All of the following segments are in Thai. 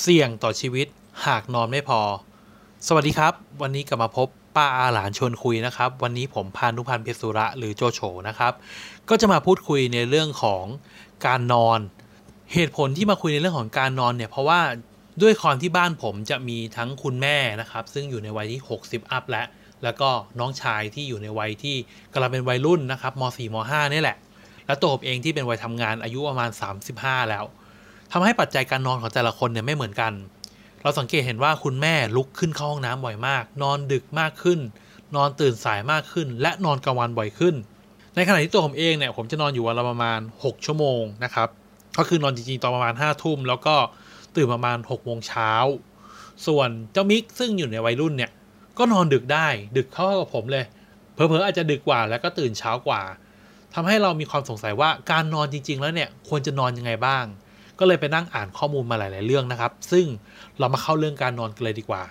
เสี่ยงต่อชีวิตหากนอนไม่พอ สวัสดีครับ วันนี้กลับมาพบป้าอาหลานชวนคุยนะครับ วันนี้ผมพานุพันธ์เพชรสุระหรือโจโฉนะครับ ก็จะมาพูดคุยในเรื่องของการนอน เหตุผลที่มาคุยในเรื่องของการนอนเนี่ยเพราะว่าด้วยความที่บ้านผมจะมีทั้งคุณแม่นะครับ ซึ่งอยู่ในวัยที่ 60 อัพแล้วแล้วก็น้องชายที่อยู่ในวัยที่กำลังเป็นวัยรุ่นนะครับม .4 ม .5 นี่แหละ แล้วตัวผมเองที่เป็นวัยทำงานอายุประมาณ 35 แล้ว ทำให้ปัจจัยการนอนของแต่ละคนเนี่ยไม่เหมือนกัน เราสังเกตเห็นว่าคุณแม่ลุกขึ้นเข้าห้องน้ำบ่อยมาก นอนดึกมากขึ้น นอนตื่นสายมากขึ้น และนอนกลางวันบ่อยขึ้น ในขณะที่ตัวผมเองเนี่ยผมจะนอนอยู่วันละประมาณ 6 ชั่วโมงนะครับก็คือนอนจริงๆตอนประมาณ5ทุ่มแล้วก็ตื่นประมาณ6โมงเช้าส่วนเจ้ามิกซึ่งอยู่ในวัยรุ่นเนี่ยก็นอนดึกได้ ดึกเข้ากับผมเลยเพอๆอาจจะดึกกว่าแล้วก็ตื่นเช้ากว่าทำให้เรามีความสงสัยว่าการนอนจริง ๆ แล้วเนี่ยควรจะนอนยังไงบ้าง ก็เลยไปนั่งอ่านข้อมูลมาหลาย ๆ เรื่องนะครับ ซึ่งเรามาเข้าเรื่องการนอนกันเลยดีกว่า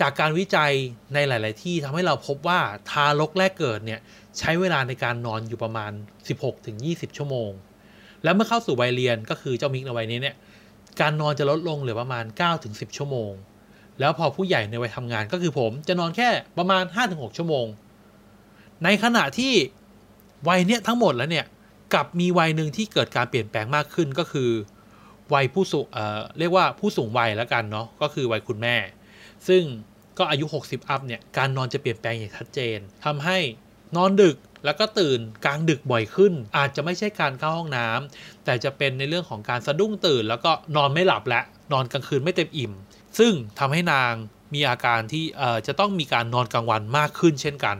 จากการวิจัยในหลาย ๆ ที่ทำให้เราพบว่าทารกแรกเกิดเนี่ยใช้เวลาในการนอนอยู่ประมาณ 16-20 ชั่วโมง แล้วเมื่อเข้าสู่วัยเรียนก็คือเจ้ามิกในวัยนี้เนี่ยการนอนจะลดลงเหลือประมาณ 9-10 ชั่วโมง แล้วพอผู้ใหญ่ในวัยทำงานก็คือผมจะนอนแค่ประมาณ 5-6 ชั่วโมง ในขณะที่วัยเนี้ยทั้งหมดแล้วเนี่ย กับมีวัยหนึ่งที่เกิดการเปลี่ยนแปลงมากขึ้นก็คือวัยผู้สูงเอ่อเรียกว่าผู้สูงวัยแล้วกันเนาะก็คือวัยคุณแม่ ซึ่งก็อายุ 60 อัพเนี่ยการนอนจะเปลี่ยนแปลงอย่างชัดเจนทำให้นอนดึกแล้วก็ตื่นกลางดึกบ่อยขึ้น อาจจะไม่ใช่การเข้าห้องน้ำแต่จะเป็นในเรื่องของการสะดุ้งตื่น แล้วก็นอนไม่หลับและนอนกลางคืนไม่เต็มอิ่ม ซึ่งทำให้นางมีอาการที่จะต้องมีการนอนกลางวันมากขึ้นเช่นกัน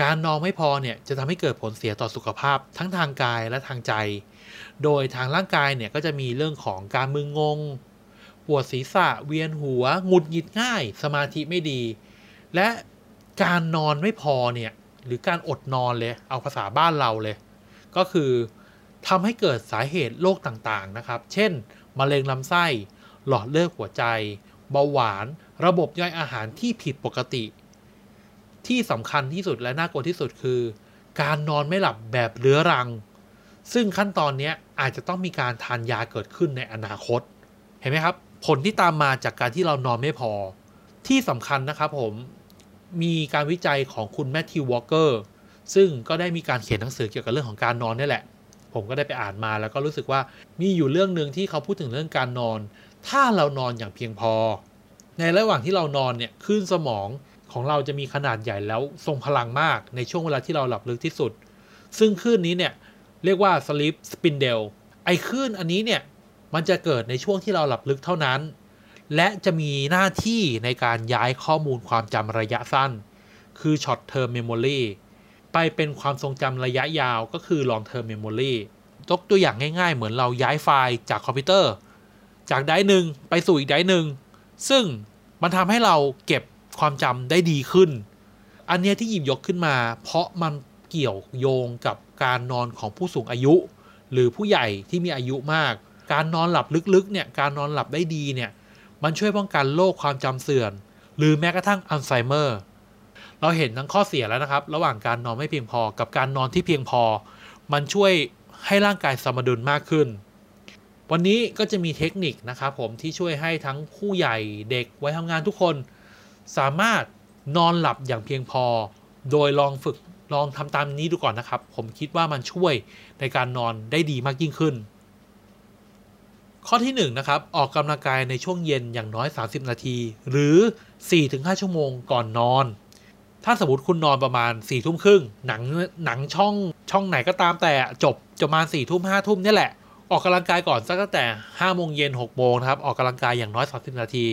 การนอนไม่พอเนี่ยจะทำให้เกิดผลเสียต่อสุขภาพทั้งทางกายและทางใจ โดยทางร่างกายเนี่ยก็จะมีเรื่องของการมึนงง ปวดศีรษะ เวียนหัว หงุดหงิดง่าย สมาธิไม่ดี และการนอนไม่พอเนี่ยหรือการอดนอนเลย เอาภาษาบ้านเราเลย ก็คือทำให้เกิดสาเหตุโรคต่างๆนะครับ เช่น มะเร็งลำไส้ หลอดเลือดหัวใจ เบาหวาน ระบบย่อยอาหารที่ผิดปกติ ที่สำคัญที่สุดและน่ากลัวที่สุดคือ การนอนไม่หลับแบบเรื้อรัง ซึ่งขั้นตอนนี้อาจจะต้องมีการทานยาเกิดขึ้นในอนาคต เห็นไหมครับ ผลที่ตามมาจากการที่เรานอนไม่พอ ที่สำคัญนะครับผมมีการวิจัยของคุณแมทธิววอลเกอร์ซึ่งก็ได้มีการเขียนหนังสือเกี่ยวกับเรื่องของการนอนนี่แหละ ผมก็ได้ไปอ่านมาแล้วก็รู้สึกว่ามีอยู่เรื่องหนึ่งที่เขาพูดถึงเรื่องการนอน ถ้าเรานอนอย่างเพียงพอ ในระหว่างที่เรานอนเนี่ยคลื่นสมอง ของเราจะมีขนาดใหญ่แล้วทรงพลังมากในช่วงเวลาที่เราหลับลึกที่สุด ซึ่งคลื่นนี้เนี่ยเรียกว่า sleep spindle ไอ้คลื่นอันนี้เนี่ยมันจะเกิดในช่วงที่เราหลับลึกเท่านั้น และจะมีหน้าที่ในการย้ายข้อมูลความจำระยะสั้น คือ short term memory ไปเป็นความทรงจำระยะยาวก็คือ long term memory ยกตัวอย่างง่ายๆ เหมือนเราย้ายไฟล์จากคอมพิวเตอร์ จากไดร์หนึ่งไปสู่อีกไดร์หนึ่งซึ่งมันทำให้เราเก็บ ความจำได้ดีขึ้น อันเนี้ยที่หยิบยกขึ้นมา เพราะมันเกี่ยวโยงกับการนอนของผู้สูงอายุ หรือผู้ใหญ่ที่มีอายุมาก การนอนหลับลึกๆเนี่ยการนอนหลับได้ดีเนี่ยมันช่วยป้องกันโรคความจำเสื่อมหรือแม้กระทั่งอัลไซเมอร์เราเห็นทั้งข้อเสียแล้วนะครับ ระหว่างการนอนไม่เพียงพอกับการนอนที่เพียงพอ มันช่วยให้ร่างกายสมดุลมากขึ้น วันนี้ก็จะมีเทคนิคนะครับผมที่ช่วยให้ทั้งผู้ใหญ่เด็กไว้ทำงานทุกคน สามารถนอนหลับอย่างเพียงพอ โดยลองฝึกลองทำตามนี้ดูก่อนนะครับ ผมคิดว่ามันช่วยในการนอนได้ดีมากยิ่งขึ้น ข้อที่1นนะครับ ออกกำลังกายในช่วงเย็นอย่างน้อย 30 นาที หรือ 4-5 ชั่วโมงก่อนนอน ถ้าสมมติคุณนอนประมาณ4ี่ทุ่มครึ่งหนังหนังช่องช่องไหนก็ตามแต่จบจะประมาณ4ี่ทุ่มห้าทุ่มนี่แหละ ออกกำลังกายก่อนสักตั้งแต่5โมงเย็น6โมงนะครับ ออกกำลังกายอย่างน้อย 30 นาที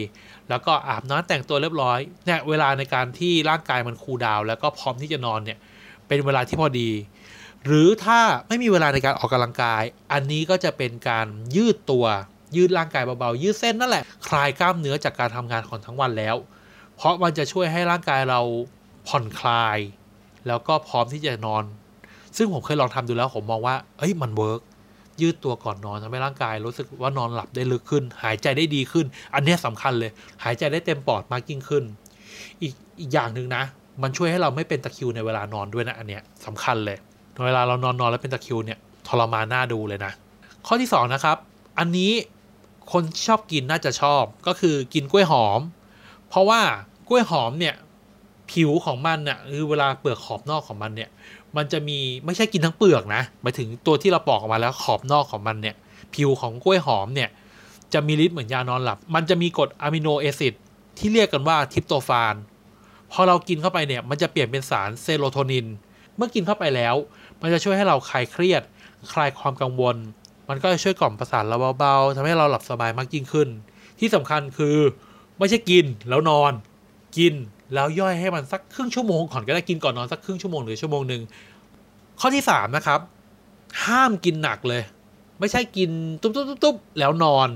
แล้วก็อาบน้ำแต่งตัวเรียบร้อยเนี่ยเวลาในการที่ร่างกายมันคูลดาวแล้วก็พร้อมที่จะนอนเนี่ยเป็นเวลาที่พอดี หรือถ้าไม่มีเวลาในการออกกำลังกาย อันนี้ก็จะเป็นการยืดตัวยืดร่างกายเบาๆ ยืดเส้นนั่นแหละ คลายกล้ามเนื้อจากการทำงานของทั้งวันแล้ว เพราะมันจะช่วยให้ร่างกายเราผ่อนคลาย แล้วก็พร้อมที่จะนอน ซึ่งผมเคยลองทำดูแล้วผมมองว่า เอ้ยมันเวิร์ก ยืดตัวก่อนนอนทำให้ร่างกาย รู้สึกว่านอนหลับได้ลึกขึ้น หายใจได้ดีขึ้น อันนี้สำคัญเลย หายใจได้เต็มปอดมากยิ่งขึ้น อีกอีกอย่างหนึ่งนะ มันช่วยให้เราไม่เป็นตะคริวในเวลานอนด้วยนะอันเนี้ยสำคัญเลยเวลาเรานอนนอนแล้วเป็นตะคริวเนี่ยทรมานหน้าดูเลยนะ ข้อที่ 2 นะครับ อันนี้คนชอบกินน่าจะชอบก็คือกินกล้วยหอม เพราะว่ากล้วยหอมเนี่ยผิวของมันเนี่ยคือเวลาเปลือกขอบนอกของมันเนี่ย มันจะมีไม่ใช่กินทั้งเปลือกนะหมายถึงตัวที่เราปอกออกมาแล้วขอบนอกของมันเนี่ย ผิวของกล้วยหอมเนี่ยจะมีฤทธิ์เหมือนยานอนหลับ มันจะมีกรดอะมิโนแอซิดที่เรียกกันว่าทิปโตฟาน พอเรากินเข้าไปเนี่ยมันจะเปลี่ยนเป็นสารเซโรโทนิน เมื่อกินเข้าไปแล้ว มันจะช่วยให้เราคลายเครียด คลายความกังวล มันก็จะช่วยกล่อมประสาทเราเบาๆทำให้เราหลับสบายมากยิ่งขึ้น ที่สำคัญคือ ไม่ใช่กินแล้วนอน กิน แล้วย่อยให้มันสักครึ่งชั่วโมงก่อนก็ได้กินก่อนนอนสักครึ่งชั่วโมงหรือชั่วโมงหนึ่งข้อที่สามนะครับ ห้ามกินหนักเลย ไม่ใช่กินตุ๊บตุ๊บตุ๊บแล้วนอน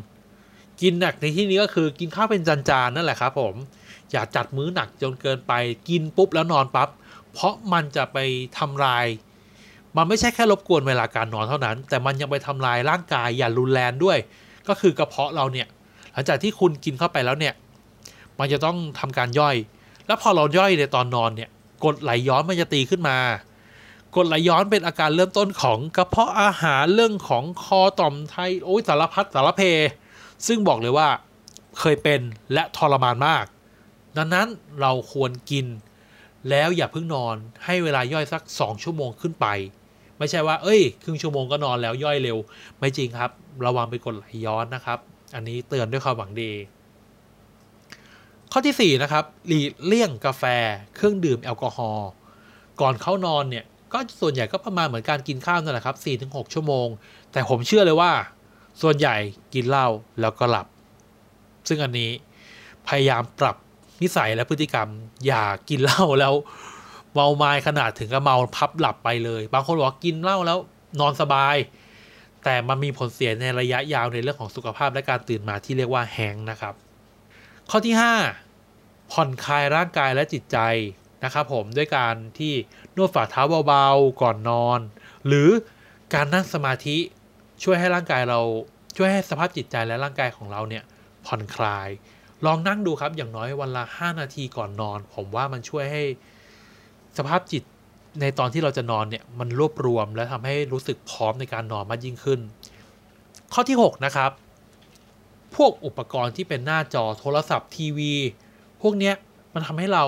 กินหนักในที่นี้ก็คือกินข้าวเป็นจานๆนั่นแหละครับ ผม อย่าจัดมื้อหนักจนเกินไปกินปุ๊บแล้วนอนปับ๊บเพราะมันจะไปทำลาย มันไม่ใช่แค่รบกวนเวลาการนอนเท่านั้น แต่มันยังไปทำลายร่างกายอย่างรุนแรงด้วย ก็คือกระเพาะเราเนี่ย หลังจากที่คุณกินเข้าไปแล้วเนี่ย มันจะต้องทำการย่อย แล้วพอเราย่อยในตอนนอนเนี่ยกดไหลย้อนมันจะตีขึ้นมากดไหลย้อนเป็นอาการเริ่มต้นของกระเพาะอาหารเรื่องของคอต่อมไทโอ้ยสารพัดสารเพ ซึ่งบอกเลยว่าเคยเป็นและทรมานมาก ดังนั้นเราควรกิน แล้วอย่าเพิ่งนอนให้เวลาย่อยสัก 2 ชั่วโมงขึ้นไป ไม่ใช่ว่า เอ้ย ครึ่งชั่วโมงก็นอนแล้วย่อยเร็ว ไม่จริงครับ ระวังไปกดไหลย้อนนะครับ อันนี้เตือนด้วยความหวังดี ข้อที่ 4 นะครับหลีกเลี่ยงกาแฟ เครื่องดื่มแอลกอฮอล์ก่อนเข้านอนเนี่ย ก็ส่วนใหญ่ก็ประมาณเหมือนการกินข้าวนั่นแหละครับ 4-6 ชั่วโมง แต่ผมเชื่อเลยว่า ส่วนใหญ่กินเหล้าแล้วก็หลับ ซึ่งอันนี้พยายามปรับนิสัยและพฤติกรรม อย่ากินเหล้าแล้ว เมาไม้ขนาดถึงกับเมาพับหลับไปเลย บางคนบอกกินเหล้าแล้วนอนสบาย แต่มันมีผลเสียในระยะยาวในเรื่องของสุขภาพและการตื่นมาที่เรียกว่าแฮงนะครับ ข้อที่ 5 ผ่อนคลายร่างกายและจิตใจนะครับผมด้วยการที่นวดฝ่าเท้าเบาๆก่อนนอน หรือการนั่งสมาธิช่วยให้ร่างกายเราช่วยให้สภาพจิตใจและร่างกายของเราเนี่ยผ่อนคลาย ลองนั่งดูครับอย่างน้อยวันละ 5 นาทีก่อนนอน ผมว่ามันช่วยให้สภาพจิตในตอนที่เราจะนอนเนี่ยมันรวบรวมและทำให้รู้สึกพร้อมในการนอนมากยิ่งขึ้น ข้อที่ 6 นะครับ พวกอุปกรณ์ที่เป็นหน้าจอโทรศัพท์ทีวี พวกเนี้ยมันทำให้เรา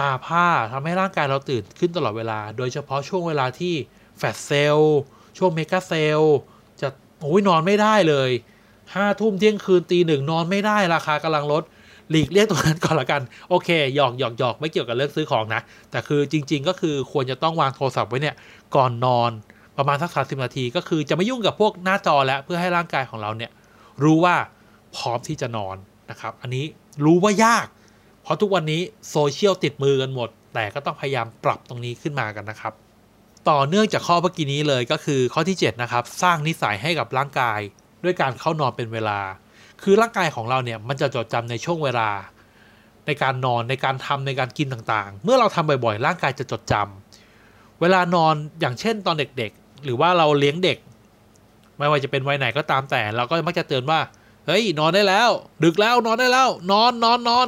ตาผ้าทำให้ร่างกายเราตื่นขึ้นตลอดเวลา โดยเฉพาะช่วงเวลาที่แฟตเซลช่วงเมกาเซลจะโอ้ยนอนไม่ได้เลยห้าทุ่มเที่ยงคืนตีหนึ่งนอนไม่ได้ราคากำลังลดหลีกเลี่ยงตรงนั้นก่อนละกัน โอเคหยอกหยอกหยอกไม่เกี่ยวกับเรื่องซื้อของนะ แต่คือจริง ๆ ก็คือควรจะต้องวางโทรศัพท์ไว้เนี่ยก่อนนอนประมาณสักสาสิบนาที ก็คือจะไม่ยุ่งกับพวกหน้าจอแล้วเพื่อให้ร่างกายของเราเนี่ยรู้ว่า พร้อมที่จะนอนนะครับ อันนี้รู้ว่ายาก เพราะทุกวันนี้โซเชียลติดมือกันหมด แต่ก็ต้องพยายามปรับตรงนี้ขึ้นมากันนะครับ ต่อเนื่องจากข้อเมื่อกี้นี้เลยก็คือข้อที่ 7 นะครับ สร้างนิสัยให้กับร่างกาย ด้วยการเข้านอนเป็นเวลา คือร่างกายของเราเนี่ยมันจะจดจำในช่วงเวลา ในการนอนในการทำในการกินต่างๆ เมื่อเราทำบ่อยๆ ร่างกายจะจดจำเวลานอนอย่างเช่นตอนเด็กๆ หรือว่าเราเลี้ยงเด็ก ไม่ว่าจะเป็นวัยไหนก็ตามแต่ เราก็มักจะเตือนว่า เฮ้ยนอนได้แล้ว ดึกแล้วนอนได้แล้ว นอนนอนนอน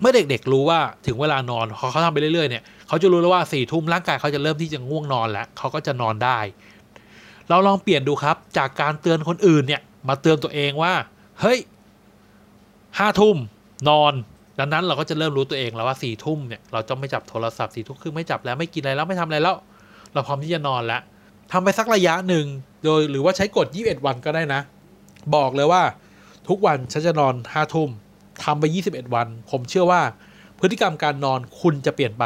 เมื่อเด็กๆรู้ว่าถึงเวลานอนเขาเขาทำไปเรื่อยๆเนี่ยเขาจะรู้แล้วว่าสี่ทุ่มร่างกายเขาจะเริ่มที่จะง่วงนอนแล้วเขาก็จะนอนได้ เราลองเปลี่ยนดูครับ จากการเตือนคนอื่นเนี่ยมาเตือนตัวเองว่า เฮ้ยห้าทุ่มนอนดังนั้นเราก็จะเริ่มรู้ตัวเองแล้วว่าสี่ทุ่มเนี่ยเราจะไม่จับโทรศัพท์สี่ทุ่มครึ่งไม่จับแล้วไม่กินอะไรแล้วไม่ทำอะไรแล้ว เราพร้อมที่จะนอนแล้วทำไปสักระยะหนึ่งโดยหรือว่าใช้กฎ 21 วันก็ได้นะ บอกเลยว่า ทุกวันฉันจะนอนห้าทุ่มทำไป21วัน ผมเชื่อว่าพฤติกรรมการนอนคุณจะเปลี่ยนไป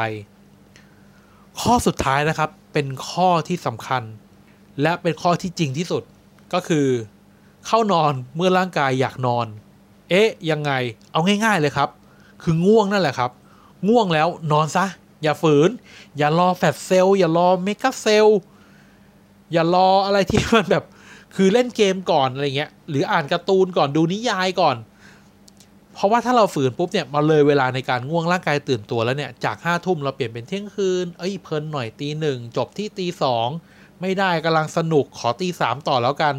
ข้อสุดท้ายนะครับ เป็นข้อที่สำคัญ และเป็นข้อที่จริงที่สุดก็คือ เข้านอนเมื่อร่างกายอยากนอน เอ๊ะ ยังไงเอาง่ายๆเลยครับ คือง่วงนั่นแหละครับ ง่วงแล้วนอนซะ อย่าฝืน อย่ารอแฟตเซลล์อย่ารอเมกะเซลล์อย่ารออะไรที่มันแบบ คือเล่นเกมก่อนอะไรเงี้ยหรืออ่านการ์ตูนก่อนดูนิยายก่อน เพราะว่าถ้าเราฝืนปุ๊บเนี่ยมาเลยเวลาในการง่วงร่างกายตื่นตัวแล้วเนี่ยจากห้าทุ่มเราเปลี่ยนเป็นเที่ยงคืนเอ้ยเพลินหน่อยตีหนึ่งจบที่ตีสองไม่ได้กำลังสนุกขอตีสามต่อแล้วกัน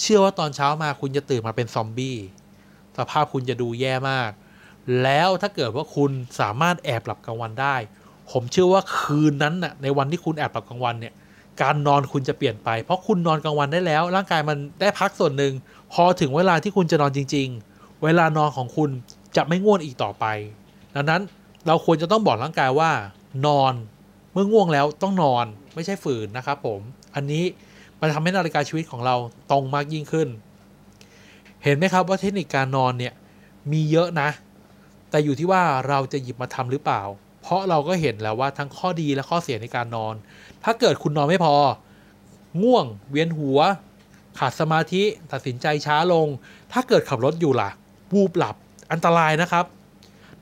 เชื่อว่าตอนเช้ามาคุณจะตื่นมาเป็นซอมบี้สภาพคุณจะดูแย่มาก แล้วถ้าเกิดว่าคุณสามารถแอบหลับกลางวันได้ ผมเชื่อว่าคืนนั้นน่ะในวันที่คุณแอบหลับกลางวันเนี่ย การนอนคุณจะเปลี่ยนไป เพราะคุณนอนกลางวันได้แล้ว ร่างกายมันได้พักส่วนหนึ่ง พอถึงเวลาที่คุณจะนอนจริง ๆ เวลานอนของคุณจะไม่ง่วงอีกต่อไป ดังนั้นเราควรจะต้องบอกร่างกายว่า นอนเมื่อง่วงแล้วต้องนอนไม่ใช่ฝืนนะครับผม อันนี้มันทำให้นาฬิกาชีวิตของเราตรงมากยิ่งขึ้น เห็นไหมครับว่าเทคนิคการนอนเนี่ยมีเยอะนะ แต่อยู่ที่ว่าเราจะหยิบมาทำหรือเปล่า เพราะเราก็เห็นแล้วว่าทั้งข้อดีและข้อเสียในการนอน ถ้าเกิดคุณนอนไม่พอ ง่วง เวียนหัว ขาดสมาธิตัดสินใจช้าลง ถ้าเกิดขับรถอยู่ล่ะวูบหลับอันตรายนะครับ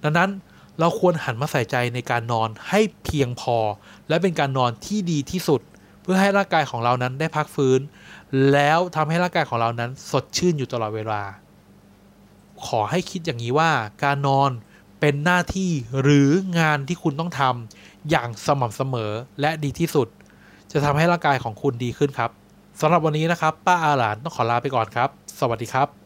ดังนั้นเราควรหันมาใส่ใจในการนอนให้เพียงพอ และเป็นการนอนที่ดีที่สุด เพื่อให้ร่างกายของเรานั้นได้พักฟื้น แล้วทำให้ร่างกายของเรานั้นสดชื่นอยู่ตลอดเวลา ขอให้คิดอย่างนี้ว่าการนอน เป็นหน้าที่หรืองานที่คุณต้องทำอย่างสม่ำเสมอและดีที่สุด จะทำให้ร่างกายของคุณดีขึ้นครับสำหรับวันนี้นะครับ ป้าอาหลานต้องขอลาไปก่อนครับ สวัสดีครับ